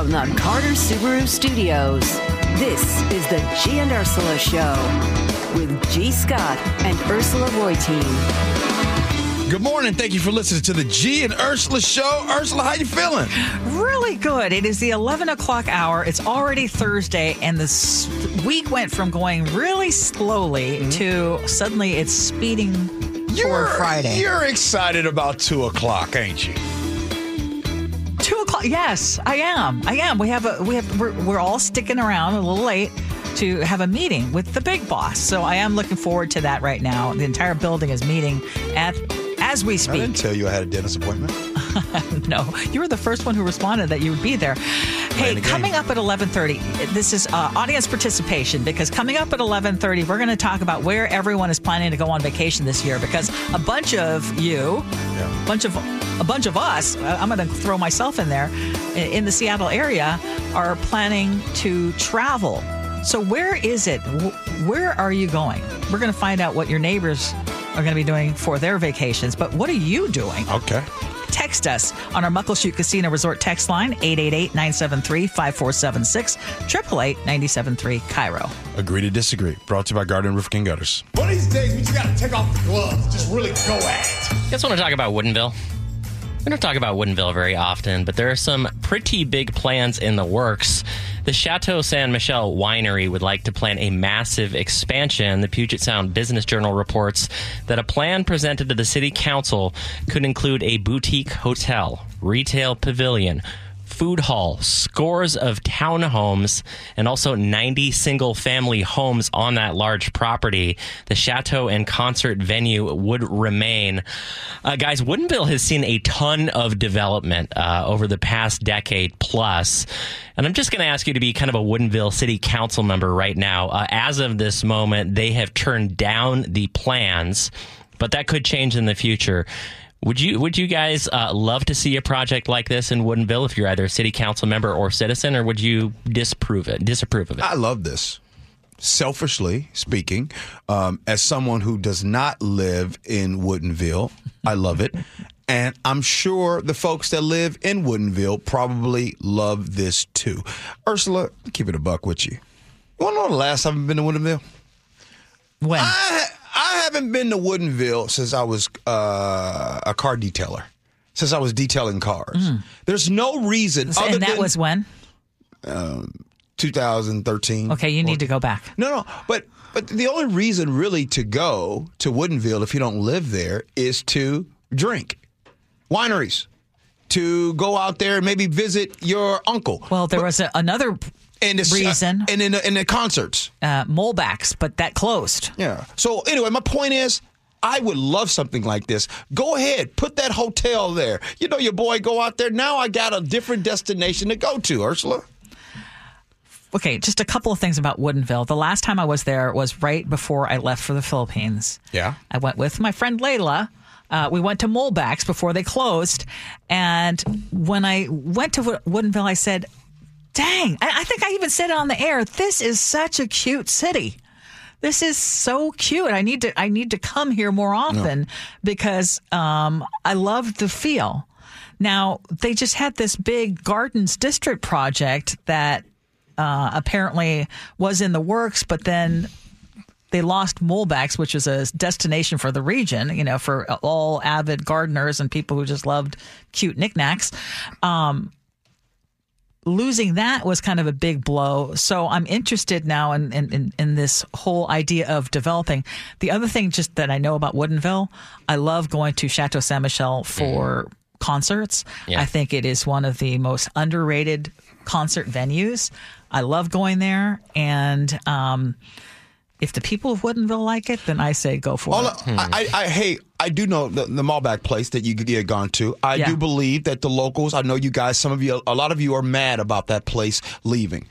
From the Carter Subaru Studios, this is the G and Ursula Show with G. Scott and Ursula Reutin. Good morning. Thank you for listening to the G and Ursula Show. Ursula, how you feeling? Really good. It is the 11 o'clock hour. It's already Thursday, and this week went from going really slowly Mm-hmm. to suddenly it's speeding toward Friday. You're excited about two o'clock, ain't you? Yes, I am. I am. We have a. We have. We're, we're all sticking around a little late to have a meeting with the big boss. So I am looking forward to that right now. The entire building is meeting at as we speak. I didn't tell you I had a dentist appointment. No, you were the first one who responded that you would be there. Hey, the coming up at 11:30, this is uh, audience participation because coming up at 11:30, we're going to talk about where everyone is planning to go on vacation this year because a bunch of you, Yeah. a bunch of a bunch of us, I'm going to throw myself in there, in the Seattle area, are planning to travel. So where is it? Where are you going? We're going to find out what your neighbors are going to be doing for their vacations. But what are you doing? Okay. Text us on our Muckleshoot Casino Resort text line 888-973-5476 888-973 KIRO. Agree to disagree. Brought to you by Garden Roof King Gutters. One of these days, we just gotta take off the gloves, just really go at it. guys want to talk about Woodinville? We don't talk about Woodinville very often, but there are some pretty big plans in the works. The Chateau Ste. Michelle winery would like to plan a massive expansion. The Puget Sound Business Journal reports that a plan presented to the city council could include a boutique hotel, retail pavilion, food hall, scores of townhomes, and also 90 single family homes on that large property. The chateau and concert venue would remain. Uh, guys, Woodinville has seen a ton of development uh, over the past decade plus. And I'm just going to ask you to be kind of a Woodinville City Council member right now. Uh, as of this moment, they have turned down the plans, but that could change in the future. Would you Would you guys uh, love to see a project like this in Woodinville if you're either a city council member or citizen, or would you disapprove it? Disapprove of it? I love this. Selfishly speaking, um, as someone who does not live in Woodinville, I love it. And I'm sure the folks that live in Woodinville probably love this too. Ursula, keep it a buck with you. You want to know the last time I've been to Woodinville? When? I, I haven't been to Woodinville since I was uh, a car detailer. Since I was detailing cars, there's no reason. other Hmm. and that than was when? 2013. Okay, you need to go back. No, no, but but the only reason really to go to Woodinville if you don't live there is to drink, wineries, to go out there and maybe visit your uncle. Well, there was a, another and the, reason. and in the, in the concerts. uh, Molbak's, but that closed. Yeah. So anyway, my point is. I would love something like this. Go ahead, put that hotel there. You know, your boy go out there. Now I got a different destination to go to, Ursula. Okay, just a couple of things about Woodinville. The last time I was there was right before I left for the Philippines. Yeah. I went with my friend Layla. Uh, we went to Molbak's before they closed. And when I went to Woodinville, I said, dang, I, I think I even said it on the air. This is such a cute city. This is so cute. I need to I need to come here more often because um, I love the feel. Now they just had this big Gardens District project that uh, apparently was in the works, but then they lost Molbak's, which is a destination for the region, you know, for all avid gardeners and people who just loved cute knickknacks. Um, losing that was kind of a big blow. So I'm interested now in, in, in, in this whole idea of developing. The other thing just that I know about Woodinville, I love going to Chateau Ste. Michelle for concerts. Yeah. I think it is one of the most underrated concert venues. I love going there. And um, if the people of Woodinville like it, then I say go for All it. I, I, I, hey, I do know the, the Molbak place that you had gone to. I Yeah. do believe that the locals. I know you guys. Some of you, a lot of you are mad about that place leaving.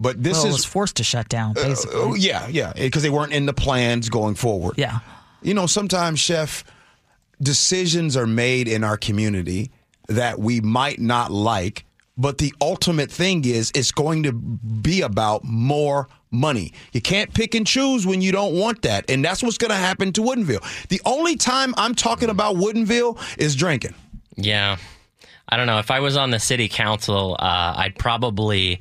But this Well, it is was forced to shut down, uh, basically. Oh, yeah, yeah, because they weren't in the plans going forward. yeah. You know, sometimes, chef, decisions are made in our community that we might not like, but the ultimate thing is it's going to be about more money. You can't pick and choose when you don't want that, and that's what's going to happen to Woodinville. The only time I'm talking about Woodinville is drinking. Yeah. I don't know. If I was on the city council, uh, I'd probably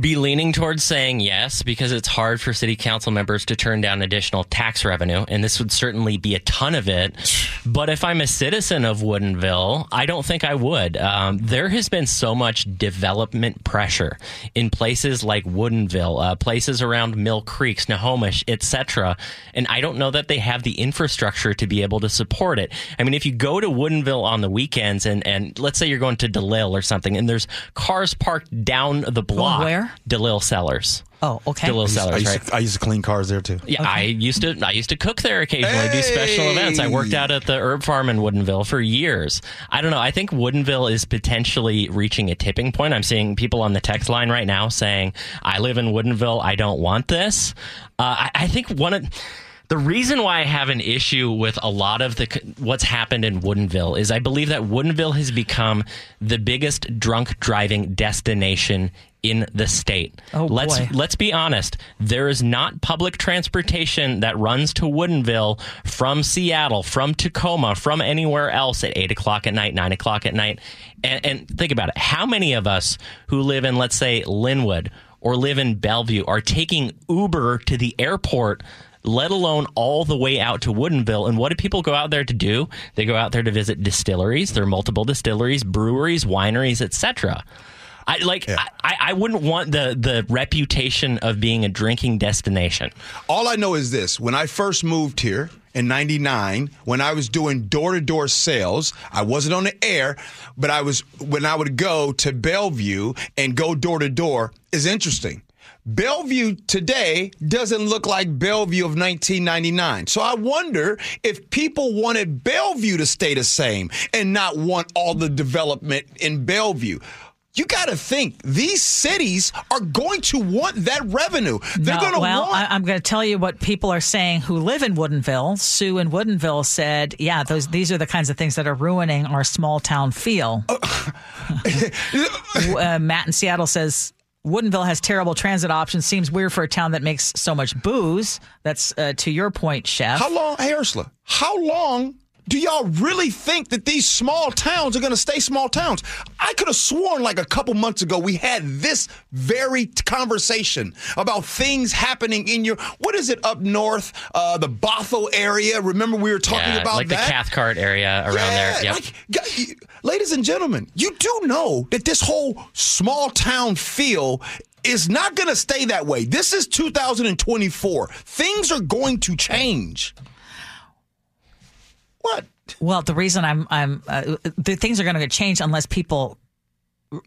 be leaning towards saying yes because it's hard for city council members to turn down additional tax revenue, and this would certainly be a ton of it. But if I'm a citizen of Woodinville, I don't think I would. Um, there has been so much development pressure in places like Woodinville, uh, places around Mill Creek, Snohomish, etc., and I don't know that they have the infrastructure to be able to support it. I mean, if you go to Woodinville on the weekends and and let's say you're going to DeLille or something, and there's cars parked down the block. where? DeLille Cellars. Oh, okay. DeLille I used, right? to, I used to clean cars there too. Yeah, I used to I used to cook there occasionally, do special events. I worked out at the herb farm in Woodinville for years. I don't know. I think Woodinville is potentially reaching a tipping point. I'm seeing people on the text line right now saying, "I live in Woodinville. I don't want this." Uh, I, I think one of the reason why I have an issue with a lot of the what's happened in Woodinville is I believe that Woodinville has become the biggest drunk driving destination in the state. Oh, let's boy. let's be honest. There is not public transportation that runs to Woodinville from Seattle, from Tacoma, from anywhere else at eight o'clock at night, nine o'clock at night. And, and think about it. How many of us who live in, let's say, Lynnwood or live in Bellevue are taking Uber to the airport? Let alone all the way out to Woodinville. And what do people go out there to do? They go out there to visit distilleries. There are multiple distilleries, breweries, wineries, etc. I like. I, I wouldn't want the the reputation of being a drinking destination. All I know is this: when I first moved here in '99, when I was doing door to door sales, I wasn't on the air, but I was when I would go to Bellevue and go door to door. Is interesting. Bellevue today doesn't look like Bellevue of 1999. So I wonder if people wanted Bellevue to stay the same and not want all the development in Bellevue. You got to think these cities are going to want that revenue. They're No, going to well, want. I, I'm going to tell you what people are saying who live in Woodinville. Sue in Woodinville said, "Yeah, those these are the kinds of things that are ruining our small town feel." uh, Matt in Seattle says. Woodinville has terrible transit options. Seems weird for a town that makes so much booze. That's uh, to your point, Chef. how long, hey Ursula? How long do y'all really think that these small towns are going to stay small towns? I could have sworn like a couple months ago we had this very conversation about things happening in your what is it up north, uh, the Bothell area. Remember we were talking Yeah, about like that. the Cathcart area around Yeah, there. Yep. like, ladies and gentlemen, you do know that this whole small town feel is not going to stay that way. This is 2024. Things are going to change. What? Well, the reason I'm I'm uh, the things are going to change unless people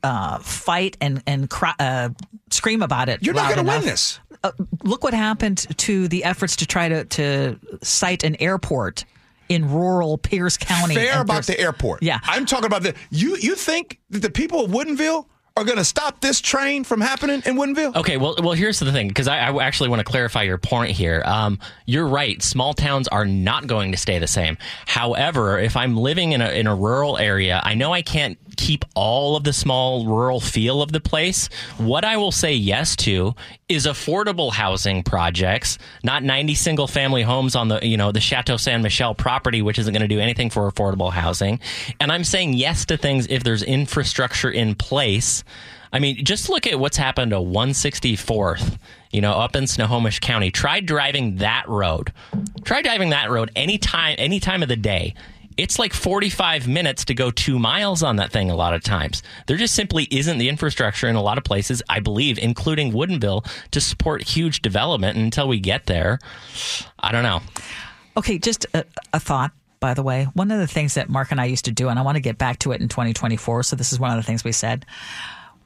uh, fight and and cry, uh, scream about it. You're not going to win this. Uh, look what happened to the efforts to try to to site an airport in rural Pierce County. Fair about Pierce- the airport. Yeah. I'm talking about the. You you think that the people of Woodinville are going to stop this train from happening in Woodinville? Okay, well, well, here's the thing, because I, I actually want to clarify your point here. Um, you're right; small towns are not going to stay the same. However, if I'm living in a in a rural area, I know I can't keep all of the small rural feel of the place. What I will say yes to is affordable housing projects, not 90 single family homes on the you know the Chateau Ste. Michelle property, which isn't going to do anything for affordable housing. And I'm saying yes to things if there's infrastructure in place. I mean, just look at what's happened to 164th, you know, up in Snohomish County. Try driving that road. Try driving that road any time, any time of the day. It's like 45 minutes to go two miles on that thing a lot of times. There just simply isn't the infrastructure in a lot of places, I believe, including Woodinville, to support huge development. And until we get there, I don't know. Okay, just a, a thought. By the way, one of the things that Mark and I used to do, and I want to get back to it in 2024. So this is one of the things we said.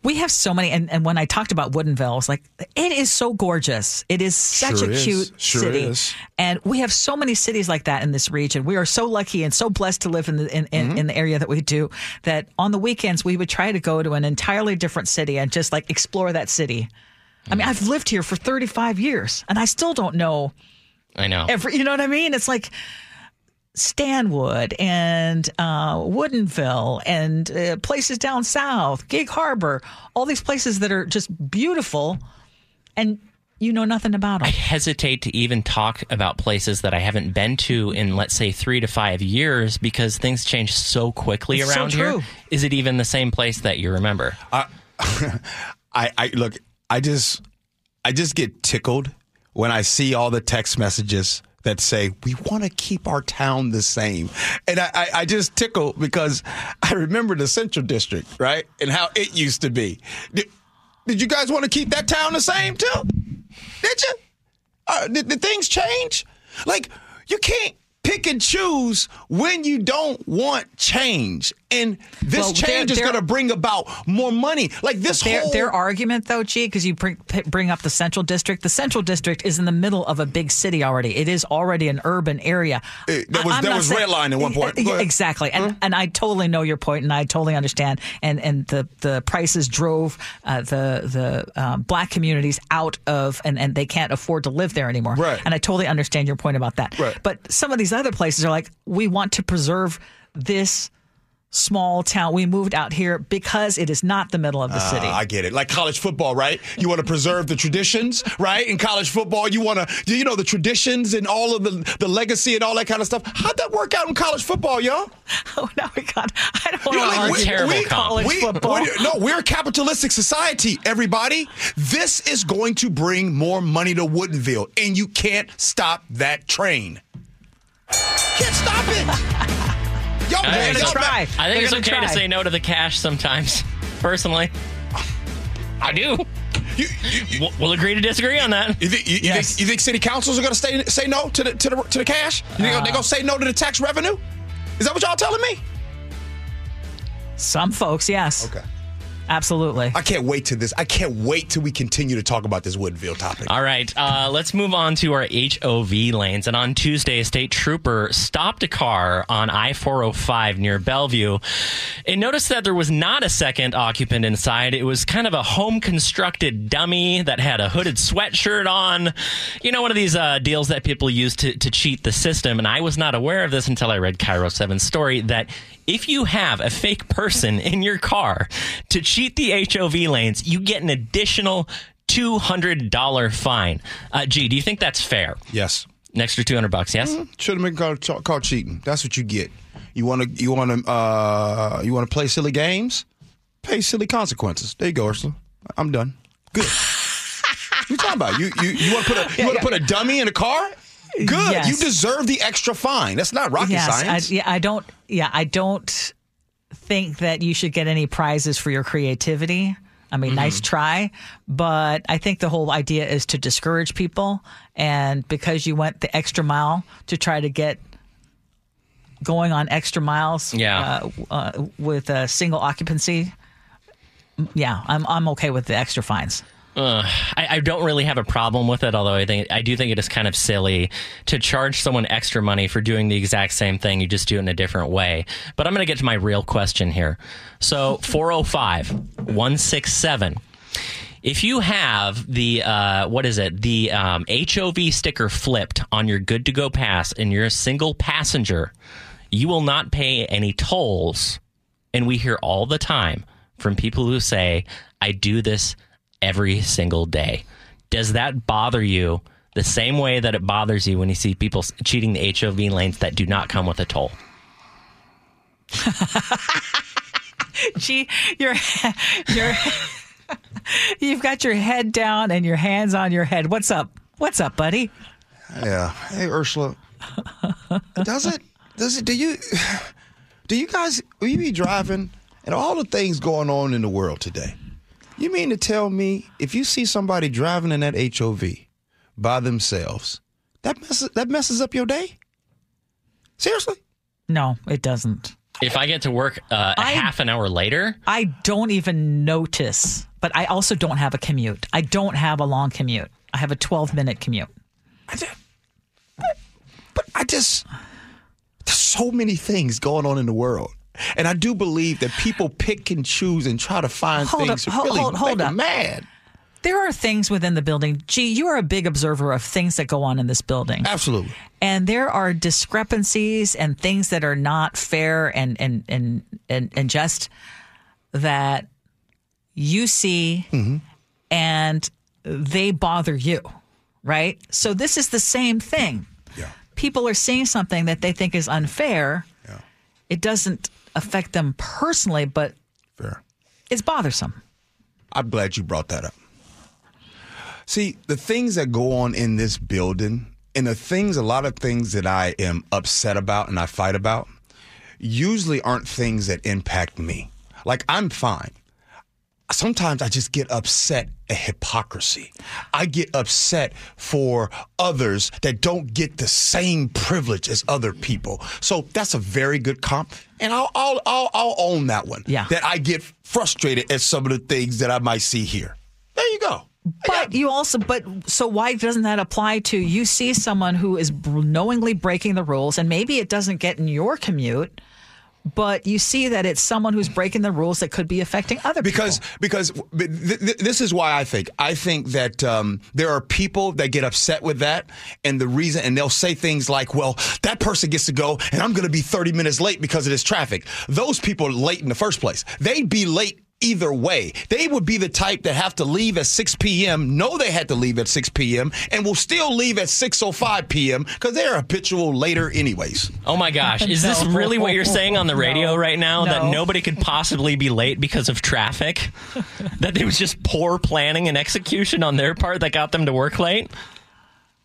We have so many, and, and when I talked about Woodinville, I was like, it is so gorgeous. It is such Sure a is. cute Sure city, is. and we have so many cities like that in this region. We are so lucky and so blessed to live in the in, in, mm-hmm. in the area that we do. That on the weekends we would try to go to an entirely different city and just like explore that city. I mean, I've lived here for 35 years, and I still don't know I know. every you know what I mean? It's like Stanwood and uh, Woodinville and uh, places down south, Gig Harbor, all these places that are just beautiful. And you know nothing about them. I hesitate to even talk about places that I haven't been to in, let's say, three to five years because things change so quickly It's around here. true. Is it even the same place that you remember? I, I look. I just, I just get tickled when I see all the text messages that say we want to keep our town the same, and I, I, I just tickle because I remember the Central District, right, and how it used to be. Did, did you guys want to keep that town the same too? Did you? Uh, did, did things change? Like you can't pick and choose when you don't want change, and this Well, change is going to bring about more money. Like this Their, whole their argument, though, G, because you bring, bring up the Central District. The Central District is in the middle of a big city already. It is already an urban area. It- that was- that was saying- redlined at one point. Go Yeah, ahead. Exactly, and and I totally know your point, and I totally understand. And and the the prices drove uh, the the um, black communities out of, and and they can't afford to live there anymore. Right. And I totally understand your point about that. Right. But some of these other places are like, we want to preserve this small town. We moved out here because it is not the middle of the city. Uh, I get it. Like college football, right? You want to preserve the traditions, right? In college football, you want to, you know, the traditions and all of the the legacy and all that kind of stuff. How'd that work out in college football, y'all? Oh, now we got. I don't want to like, terrible comp. college we- football. we- no, we're a capitalistic society, everybody. This is going to bring more money to Woodinville, and you can't stop that train. Can't stop it. Y'all, I man, think y'all try. I think They're it's okay try. to say no to the cash sometimes. Personally, I do. You, you, you, We'll, we'll agree to disagree on that. You think, you, you Yes. think you think city councils are going to say say no to the to the to the cash? You think they're going to say no to the tax revenue? Is that what y'all telling me? Some folks, yes, Okay. Absolutely. I can't wait to this. I can't wait till we continue to talk about this Woodville topic. All right, uh, let's move on to our HOV lanes. And on Tuesday, a state trooper stopped a car on I 405 near Bellevue and noticed that there was not a second occupant inside. It was kind of a home constructed dummy that had a hooded sweatshirt on. You know, one of these uh, deals that people use to, to cheat the system. And I was not aware of this until I read KIRO 7's story that if you have a fake person in your car to cheat the HOV lanes, you get an additional $200 fine. Uh, gee, do you think that's fair? Yes. An extra 200 bucks, yes? Should have been called, called cheating. That's what you get. You want to you want to uh, you want to play silly games? Pay silly consequences. There you go, Ursula. I'm done. Good. what you talking about? You you, you want to put a you want to put a dummy in a car? Good. Yes. You deserve the extra fine. That's not rocket yes, I, science. yeah, I don't. Yeah, I don't think that you should get any prizes for your creativity. I mean, Mm-hmm. nice try, but I think the whole idea is to discourage people, and because you went the extra mile to try to get going on extra miles, Yeah. uh, uh, with a single occupancy. Yeah, I'm I'm okay with the extra fines. I, I don't really have a problem with it, although I think I do think it is kind of silly to charge someone extra money for doing the exact same thing. You just do it in a different way. But I'm going to get to my real question here. So 405 167. If you have the uh, what is it the um, HOV sticker flipped on your good to go pass and you're a single passenger, you will not pay any tolls. And we hear all the time from people who say, "I do this every single day." Does that bother you the same way that it bothers you when you see people cheating the HOV lanes that do not come with a toll? Gee, your your you've got your head down and your hands on your head. What's up? What's up, buddy? Yeah. Hey, Ursula. does it? Does it? Do you? Do you guys? Will you be driving and all the things going on in the world today? You mean to tell me if you see somebody driving in that HOV by themselves, that messes that messes up your day? Seriously? No, it doesn't. If I get to work uh, a I- half an hour later, I don't even notice, but I also don't have a commute. I don't have a long commute. I have a 12 minute commute. I just, but I just there's so many things going on in the world. And I do believe that people pick and choose and try to find Hold things up, to hold- really hold- hold up. mad. There are things within the building. Gee, you are a big observer of things that go on in this building. Absolutely. and there are discrepancies and things that are not fair and and and and, and just that you see mm-hmm. and they bother you, right? So this is the same thing. Yeah. People are seeing something that they think is unfair. Yeah. It doesn't affect them personally, but Fair. it's bothersome. I'm glad you brought that up. See, the things that go on in this building and the things, a lot of things that I am upset about and I fight about, usually aren't things that impact me. Like, I'm fine. Sometimes I just get upset at hypocrisy. I get upset for others that don't get the same privilege as other people. So that's a very good comp. And I'll, I'll, I'll, I'll own that one. Yeah. That I get frustrated at some of the things that I might see here. There you go. But you also, but so why doesn't that apply to you see someone who is knowingly breaking the rules and maybe it doesn't get in your commute, but you see that it's someone who's breaking the rules that could be affecting other because people. because th- th- this is why I think I think that um, there are people that get upset with that, and the reason and they'll say things like, "Well, that person gets to go, and I'm going to be 30 minutes late because of this traffic." Those people are late in the first place. They'd be late either way. They would be the type that have to leave at 6 p.m., know they had to leave at 6 p.m., and will still leave at 6.05 p.m. because they're habitual later anyways. Oh my gosh. Is this really what you're saying on the radio No. right now? That nobody could possibly be late because of traffic? that it was just poor planning and execution on their part that got them to work late?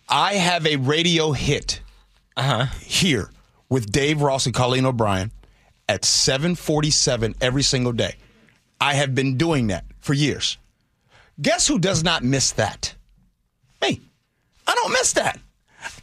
I have a radio hit uh-huh. here with Dave Ross and Colleen O'Brien at 747 every single day. I have been doing that for years. Guess who does not miss that? Me. I don't miss that.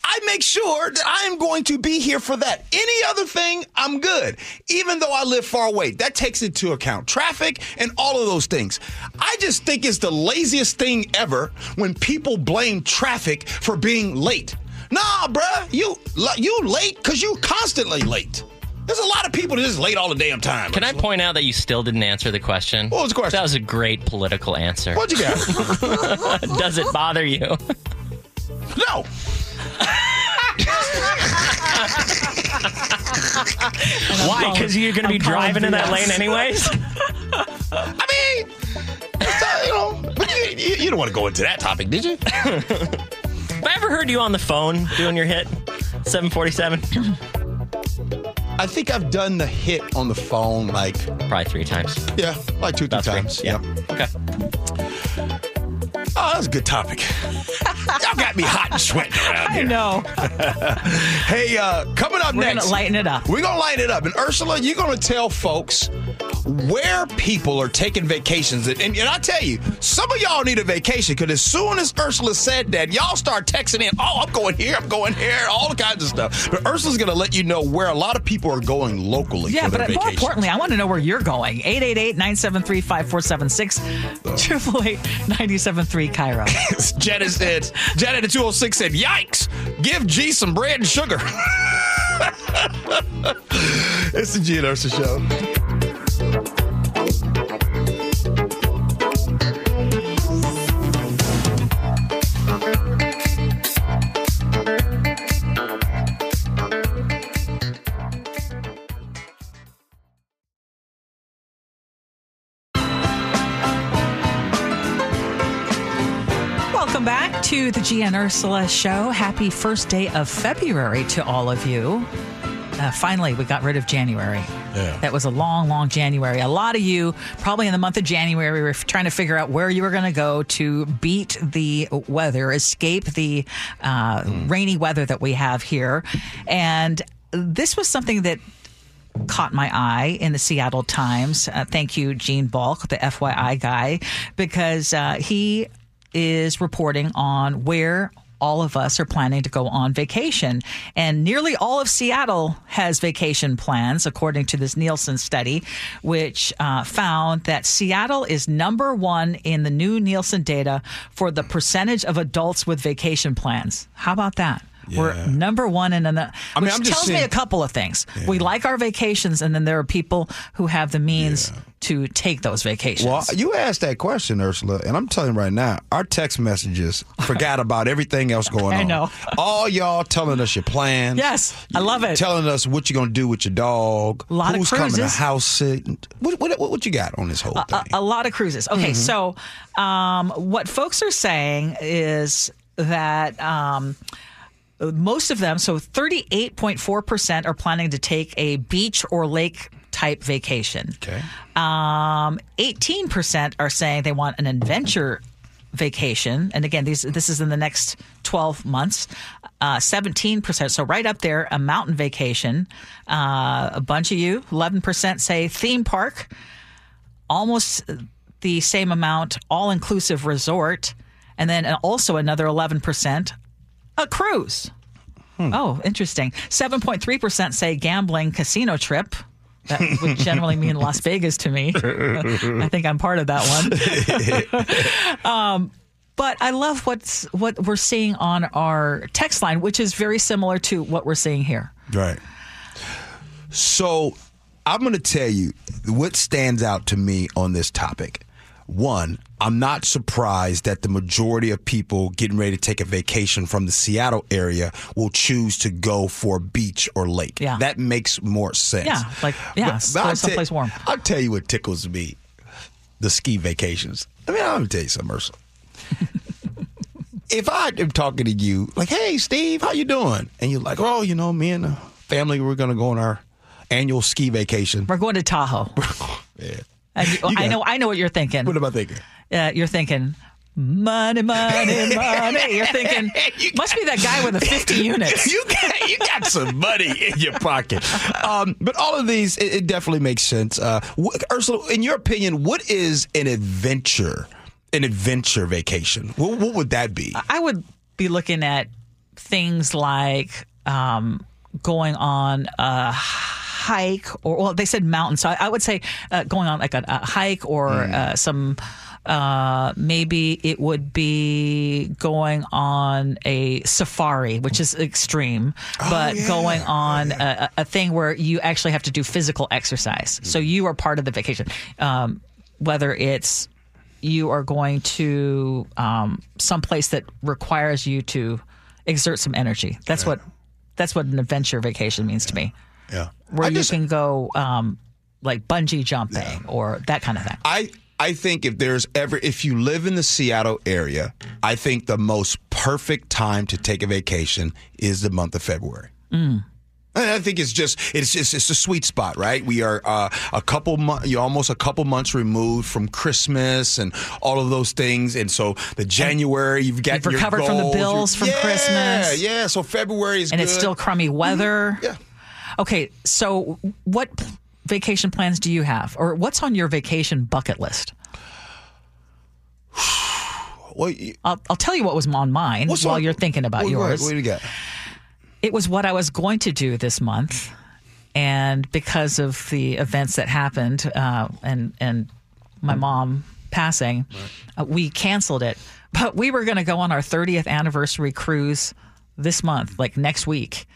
I make sure that I am going to be here for that. Any other thing, I'm good. Even though I live far away, that takes into account traffic and all of those things. I just think it's the laziest thing ever when people blame traffic for being late. Nah, bruh, you you late because you constantly late. There's a lot of people that just late all the damn time. Can I point out that you still didn't answer the question? What was the question? That was a great political answer. What'd you got? Does it bother you? no. Why? Because you're going to be driving in that lane anyways? I mean, uh, you know, but you, you, you don't want to go into that topic, did you? Have I ever heard you on the phone doing your hit? 747? I think I've done the hit on the phone like, Probably three times. yeah, like two, three About three. times. Yeah. Okay. Oh, that's a good topic. Y'all got me hot and sweating around here. I know. Hey, uh, coming up next. We're going to lighten it up. We're gonna lighten it up, and Ursula, you're gonna tell folks where people are taking vacations. And, and, and I tell you, some of y'all need a vacation because as soon as Ursula said that, y'all start texting in. Oh, I'm going here. I'm going here. All kinds of stuff. But Ursula's gonna let you know where a lot of people are going locally. Yeah, for but their more importantly, I want to know where you're going. 888-973-5476, 888-973 KIRO. Janet said, Janet at 206 said, Yikes! Give G some bread and sugar. it's the G and Ursa show. To the G and Ursula show. Happy first day of February to all of you. Uh, finally, we got rid of January. Yeah. That was a long, long January. A lot of you, probably in the month of January, were trying to figure out where you were going to go to beat the weather, escape the uh, rainy weather that we have here. And this was something that caught my eye in the Seattle Times. Uh, thank you, Gene Balk, the FYI guy, because uh, he is reporting on where all of us are planning to go on vacation. And nearly all of Seattle has vacation plans, according to this Nielsen study, which uh, found that Seattle is number one in the new Nielsen data for the percentage of adults with vacation plans. How about that? We're number one in the. I mean, Which I'm just tells me a couple of things. We like our vacations, and then there are people who have the means to take those vacations. Well, you asked that question, Ursula, and I'm telling you right now, our text messages forgot about everything else going I on. know. All y'all telling us your plans. Yes, I love it. Telling us what you're going to do with your dog. A lot of who's coming to house sitting. What, what, what, what you got on this whole thing? a, a lot of cruises. Okay, so um, what folks are saying is that um, most of them, so 38.4%, are planning to take a beach or lake type vacation. okay. Um, 18% are saying they want an adventure vacation. And again, these this is in the next 12 months. Uh, 17%, so right up there, a mountain vacation. Uh, a bunch of you, 11% say theme park. Almost the same amount, all inclusive resort. And then also another 11%, a cruise. Oh, interesting. 7.3% say gambling casino trip. That would generally mean Las Vegas to me. I think I'm part of that one. um, but I love what's what we're seeing on our text line, which is very similar to what we're seeing here. Right. So I'm going to tell you what stands out to me on this topic. One, I'm not surprised that the majority of people getting ready to take a vacation from the Seattle area will choose to go for a beach or lake. Yeah. That makes more sense. Yeah, like, yeah, go I'll someplace warm. I'll tell you what tickles me the ski vacations. I mean, I'm going to tell you something, Ursula. if I am talking to you, like, hey, Steve, how you doing? And you're like, oh, you know, me and the family, we're going to go on our annual ski vacation. We're going to Tahoe. Yeah. And you- You I got- know, I know what you're thinking. What am I thinking? uh, you're thinking money, money, money. You're thinking must be that guy with the 50 units. You got, you got some money in your pocket. Um, but all of these, it, it definitely makes sense. Uh, Ursula, in your opinion, what is an adventure? An adventure vacation? What, what would that be? I would be looking at things like um, going on a hike, or well, they said mountain, so I, I would say uh, going on like a, a hike or uh, some. Uh, maybe it would be going on a safari, which is extreme, but yeah. going on a, a thing where you actually have to do physical exercise. So you are part of the vacation, um, whether it's you are going to um, someplace that requires you to exert some energy. That's what that's what an adventure vacation means to me, yeah. where I you just- can go um, like bungee jumping or that kind of thing. I I think if there's ever if you live in the Seattle area, I think the most perfect time to take a vacation is the month of February. And I think it's just it's just it's a sweet spot, right? We are uh, a couple months, you're almost a couple months removed from Christmas and all of those things, and so the January you've got You've recovered from the bills from yeah, Christmas. yeah. So February is and it's still crummy weather. Yeah. Okay, so what vacation plans do you have, or what's on your vacation bucket list? Well, you- I'll, I'll tell you what was on mine while on- you're thinking about what- yours. What, what do you got? it was what I was going to do this month, and because of the events that happened, uh, and and my mom passing, uh, we canceled it. But we were going to go on our 30th anniversary cruise this month, like next week,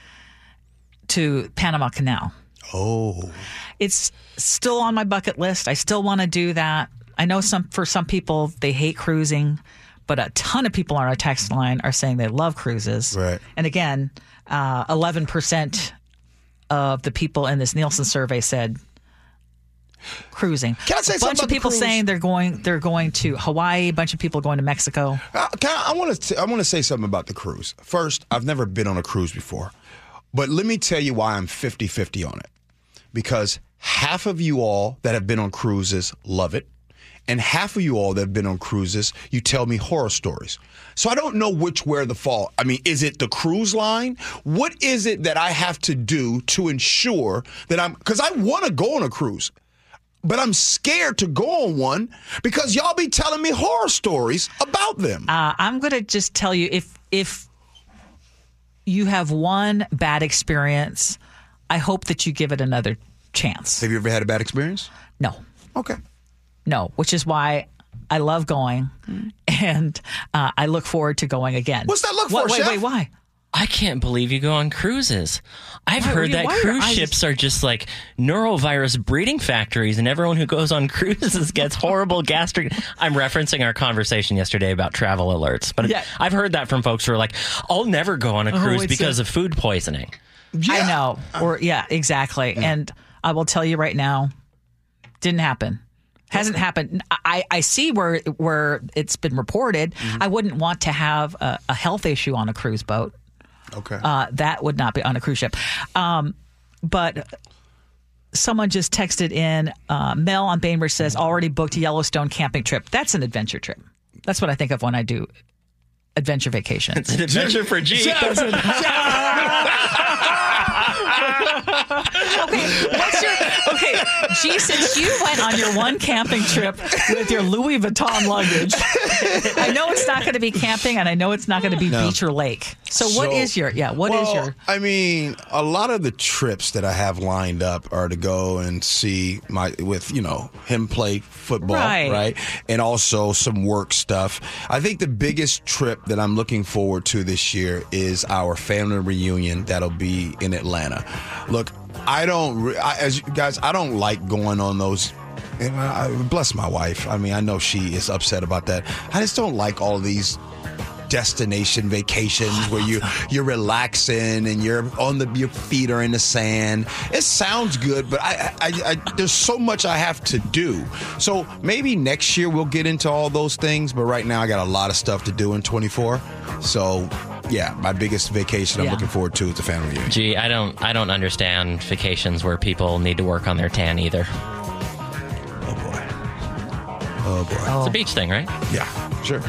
to Panama Canal. Oh, It's still on my bucket list. I still want to do that. I know some for some people they hate cruising, but a ton of people on our text line are saying they love cruises. Right. And again, uh, eleven percent of the people in this Nielsen survey said cruising. Can I say a something bunch about of people saying they're going they're going to Hawaii. A bunch of people going to Mexico. Uh, I want to. I want to say something about the cruise. First, I've never been on a cruise before, but let me tell you why I'm 50-50 on it. Because half of you all that have been on cruises love it, and half of you all that have been on cruises, you tell me horror stories. So I don't know which where the fall. I mean, is it the cruise line? What is it that I have to do to ensure that I'm? Because I want to go on a cruise but I'm scared to go on one because y'all be telling me horror stories about them. Uh, I'm to just tell you if if you have one bad experience, I hope that you give it another chance. Have you ever had a bad experience? No, Okay. no, which is why I love going, and uh, I look forward to going again. What's that look What- for, Wait, Chef? wait, why? I can't believe you go on cruises. I've Why- heard that why are cruise eyes- ships are just like norovirus breeding factories, and everyone who goes on cruises gets horrible gastric. I'm referencing our conversation yesterday about travel alerts, but Yeah. I've heard that from folks who are like, "I'll never go on a Oh, cruise it's because a- of food poisoning." I know. Or yeah, exactly. And I will tell you right now, didn't happen. Hasn't happened. I, I see where where it's been reported. Mm-hmm. I wouldn't want to have a, a health issue on a cruise boat. Okay. Uh, that would not be on a cruise ship. Um, but someone just texted in. Uh, Mel on Bainbridge says already booked a Yellowstone camping trip. That's an adventure trip. That's what I think of when I do adventure vacation. It's an adventure for G. Okay, what's your okay? Gee, since you went on your one camping trip with your Louis Vuitton luggage, I know it's not going to be camping, and I know it's not going to be No. beach or lake. So, what So- is your yeah? What is well, your I mean, a lot of the trips that I have lined up are to go and see my with you know him play football, Right. right, and also some work stuff. I think the biggest trip that I'm looking forward to this year is our family reunion that'll be in Atlanta. Look, I don't, I, as you guys, I don't like going on those. I- bless my wife. I mean, I know she is upset about that. I just don't like all these destination vacations where you you're relaxing and you're on the your feet are in the sand. It sounds good, but I, I, I there's so much I have to do. So maybe next year we'll get into all those things. But right now I got a lot of stuff to do in 24. So yeah, my biggest vacation I'm looking forward to is the family reunion. Gee, I don't, I don't understand vacations where people need to work on their tan either. Oh boy. Oh boy. It's a beach thing, right? Yeah, sure.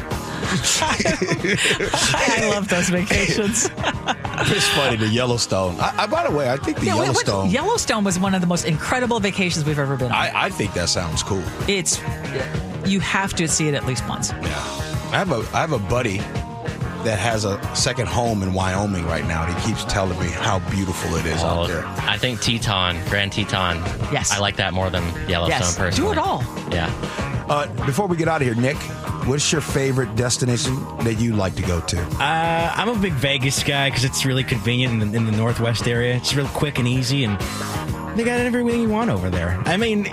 I love those vacations. It's funny the Yellowstone. I, I, by the way, I think the Yeah, what- what- Yellowstone. Yellowstone was one of the most incredible vacations we've ever been on. I, I think that sounds cool. it's you have to see it at least once. Yeah. I have a I have a buddy that has a second home in Wyoming right now. And he keeps telling me how beautiful it is Oh, out there. I think Teton, Grand Teton. Yes. I like that more than Yellowstone Yes, personally. do it all. Yeah. Uh, before we get out of here, Nick, what's your favorite destination that you like to go to? Uh, I'm a big Vegas guy because it's really convenient in the, in the Northwest area. It's real quick and easy, and they got everything you want over there. I mean,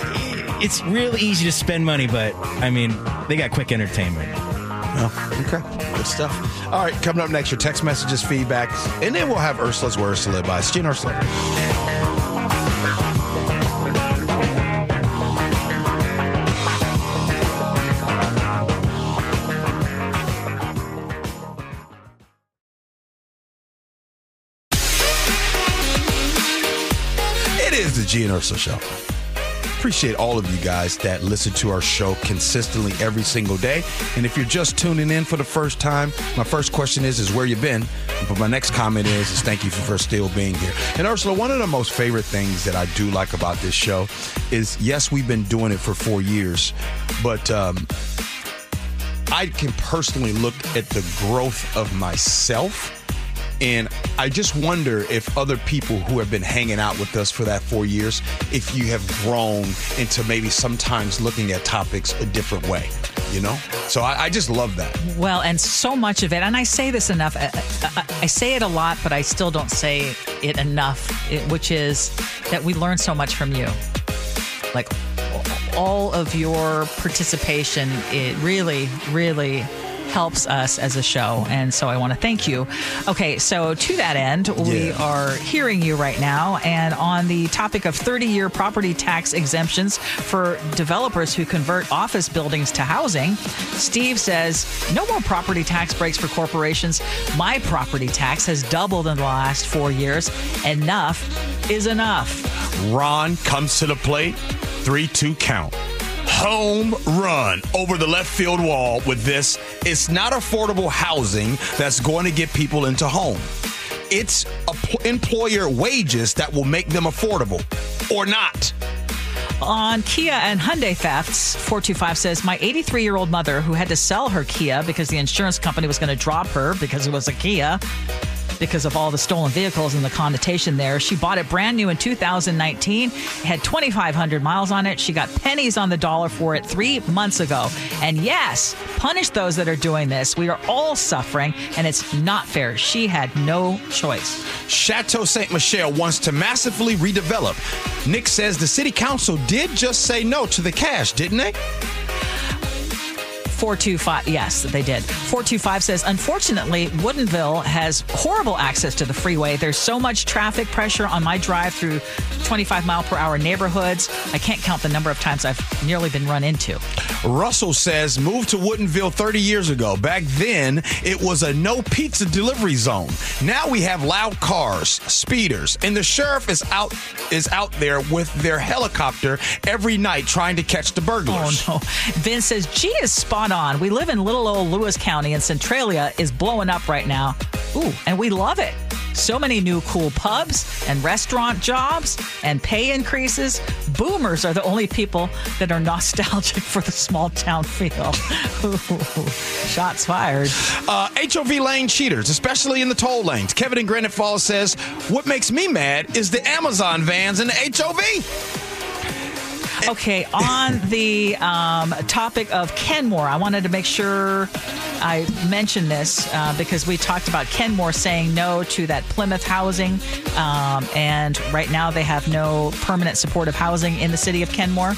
it's real easy to spend money, but I mean, they got quick entertainment. Oh, okay. Good stuff. All right, coming up next, your text messages, feedback, and then we'll have Ursula's Words to Live by. It's Gene Ursula. Ursula Show. Appreciate all of you guys that listen to our show consistently every single day. And if you're just tuning in for the first time, my first question is, is where you been? But my next comment is, is thank you for, for still being here. And Ursula, one of the most favorite things that I do like about this show is, yes, we've been doing it for four years, but um, I can personally look at the growth of myself. And I just wonder if other people who have been hanging out with us for that four years, if you have grown into maybe sometimes looking at topics a different way, you know? So I, I just love that. Well, and so much of it, and I say this enough, I, I, I say it a lot, but I still don't say it enough, which is that we learn so much from you. Like all of your participation, it really, really helps us as a show. And so I want to thank you. Okay, so to that end, we Yeah. are hearing you right now. And on the topic of 30 year property tax exemptions for developers who convert office buildings to housing, Steve says, no more property tax breaks for corporations. My property tax has doubled in the last four years. Enough is enough. Ron comes to the plate, 3 2 count. Home run over the left field wall with this. It's not affordable housing that's going to get people into home. It's employer wages that will make them affordable or not. On Kia and Hyundai thefts, 425 says, My 83 year old mother, who had to sell her Kia because the insurance company was going to drop her because it was a Kia, because of all the stolen vehicles and the connotation there. She bought it brand new in 2019, had 2,500 miles on it. She got pennies on the dollar for it three months ago. And yes, punish those that are doing this. We are all suffering, and it's not fair. She had no choice. Chateau Ste. Michelle wants to massively redevelop. Nick says the city council did just say no to the cash, didn't they? 425, yes, they did. 425 says, unfortunately, Woodinville has horrible access to the freeway. There's so much traffic pressure on my drive through 25 mile per hour neighborhoods. I can't count the number of times I've nearly been run into. Russell says moved to Woodinville 30 years ago. Back then, it was a no pizza delivery zone. Now we have loud cars, speeders, and the sheriff is out is out there with their helicopter every night trying to catch the burglars. Oh, no. Vince says, G is spot on. We live in little old Lewis County, and Centralia is blowing up right now. Ooh, and we love it. So many new cool pubs and restaurant jobs and pay increases. Boomers are the only people that are nostalgic for the small town feel. Shots fired. Uh, HOV lane cheaters, especially in the toll lanes. Kevin in Granite Falls says, What makes me mad is the Amazon vans and the HOV. Okay, on the um, topic of Kenmore, I wanted to make sure I mentioned this uh, because we talked about Kenmore saying no to that Plymouth housing, um, and right now they have no permanent supportive housing in the city of Kenmore.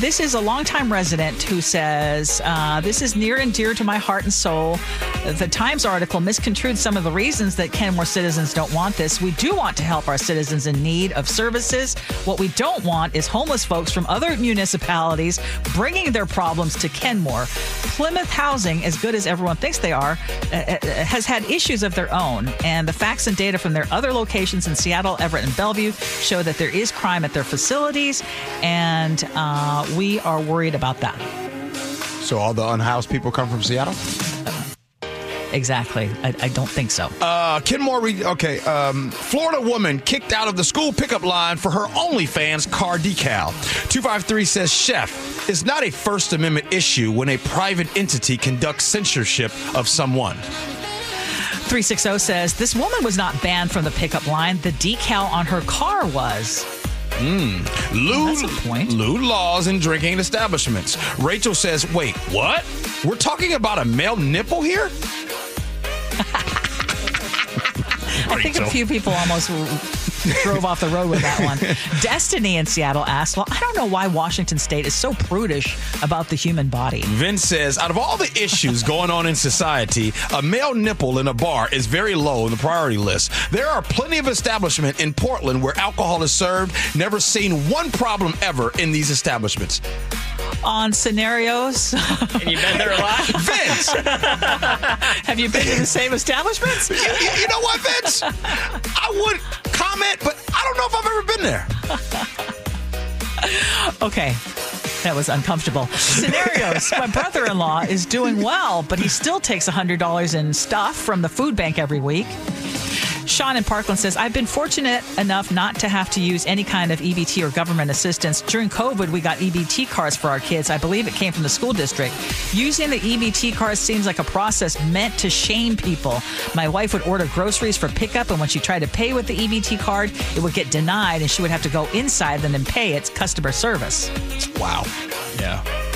This is a longtime resident who says, uh, This is near and dear to my heart and soul. The Times article misconstrued some of the reasons that Kenmore citizens don't want this. We do want to help our citizens in need of services. What we don't want is homeless folks from other municipalities bringing their problems to Kenmore. Plymouth Housing, as good as everyone thinks they are, uh, uh, has had issues of their own. And the facts and data from their other locations in Seattle, Everett, and Bellevue show that there is crime at their facilities. And uh, we are worried about that. So all the unhoused people come from Seattle? Exactly. I, I don't think so. Uh, Kenmore, Re- okay. Um, Florida woman kicked out of the school pickup line for her OnlyFans car decal. 253 says, Chef, it's not a First Amendment issue when a private entity conducts censorship of someone. 360 says this woman was not banned from the pickup line. The decal on her car was. Mm. Lewd, That's a point. lewd laws in drinking establishments. Rachel says, wait, what? We're talking about a male nipple here? I think a few people almost drove off the road with that one. Destiny in Seattle asked, Well, I don't know why Washington State is so prudish about the human body. Vince says, out of all the issues going on in society, a male nipple in a bar is very low in the priority list. There are plenty of establishments in Portland where alcohol is served. Never seen one problem ever in these establishments. On scenarios, And you've been there a lot? Vince, have you been to the same establishments? you, you know what, Vince? I would comment, but I don't know if I've ever been there. Okay. That was uncomfortable. Scenarios. My brother in law is doing well, but he still takes $100 in stuff from the food bank every week. Sean in Parkland says, I've been fortunate enough not to have to use any kind of EBT or government assistance. During COVID, we got EBT cards for our kids. I believe it came from the school district. Using the EBT cards seems like a process meant to shame people. My wife would order groceries for pickup, and when she tried to pay with the EBT card, it would get denied, and she would have to go inside and then pay its customer service. Wow. Yeah.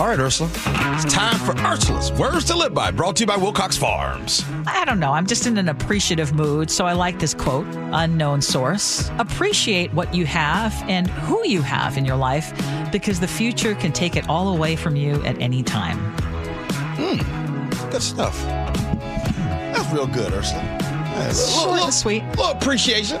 All right, Ursula. It's time for Ursula's Words to Live By, brought to you by Wilcox Farms. I don't know. I'm just in an appreciative mood, so I like this quote unknown source. Appreciate what you have and who you have in your life because the future can take it all away from you at any time. Hmm. Good stuff. That's real good, Ursula. Yeah, Short and sweet. little appreciation.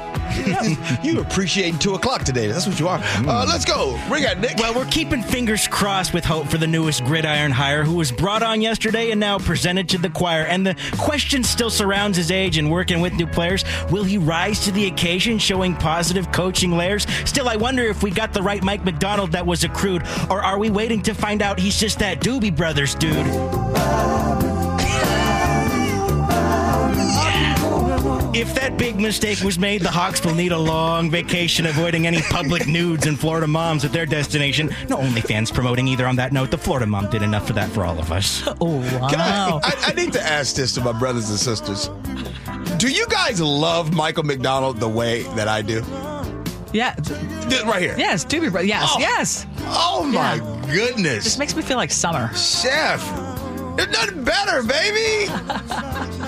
you appreciating two o'clock today. That's what you are. Uh, let's go. Ring out, Nick. Well, we're keeping fingers crossed with hope for the newest gridiron hire who was brought on yesterday and now presented to the choir. And the question still surrounds his age and working with new players. Will he rise to the occasion, showing positive coaching layers? Still, I wonder if we got the right Mike McDonald that was accrued, or are we waiting to find out he's just that Doobie Brothers dude? If that big mistake was made, the Hawks will need a long vacation avoiding any public nudes and Florida moms at their destination. No OnlyFans promoting either on that note. The Florida mom did enough for that for all of us. Oh, wow. Can I, I, I need to ask this to my brothers and sisters. Do you guys love Michael McDonald the way that I do? yeah. Th- Right here. Yes, Doobie Brothers. Yes, Oh. yes. Oh my Yeah. goodness. This makes me feel like summer. Chef. There's nothing better, baby.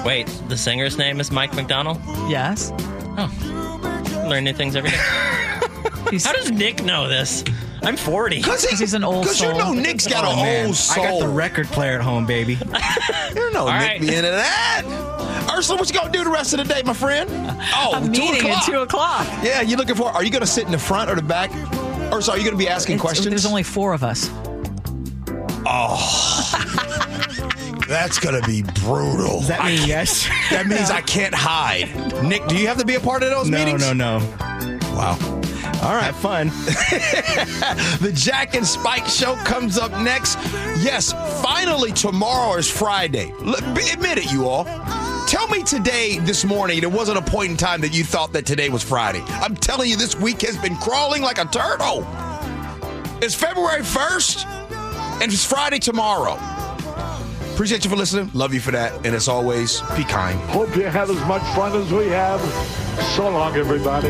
Wait, the singer's name is Mike McDonald? Yes. Oh. Learn new things every day. How does Nick know this? I'm 40. Because he's an old Because you know Nick's got Oh, a man. old soul. I got the record player at home, baby. You know All Nick right. be into that. Ursula, what you gonna do the rest of the day, my friend? Oh, a two meeting at o'clock. 2 o'clock. Yeah, you looking for? Are you gonna sit in the front or the back? Or so are you gonna be asking It's- questions? There's only four of us. Oh. That's gonna be brutal. Does that mean yes? That means I can't hide. Nick, do you have to be a part of those no, meetings? no, no. No. Wow. All right. Have fun. The Jack and Spike show comes up next. Yes, finally tomorrow is Friday. Admit it, you all. Tell me today, this morning, there wasn't a point in time that you thought that today was Friday. I'm telling you, this week has been crawling like a turtle. It's February 1st, and it's Friday tomorrow. Appreciate you for listening. Love you for that. And as always, be kind. Hope you had as much fun as we have. So long, everybody.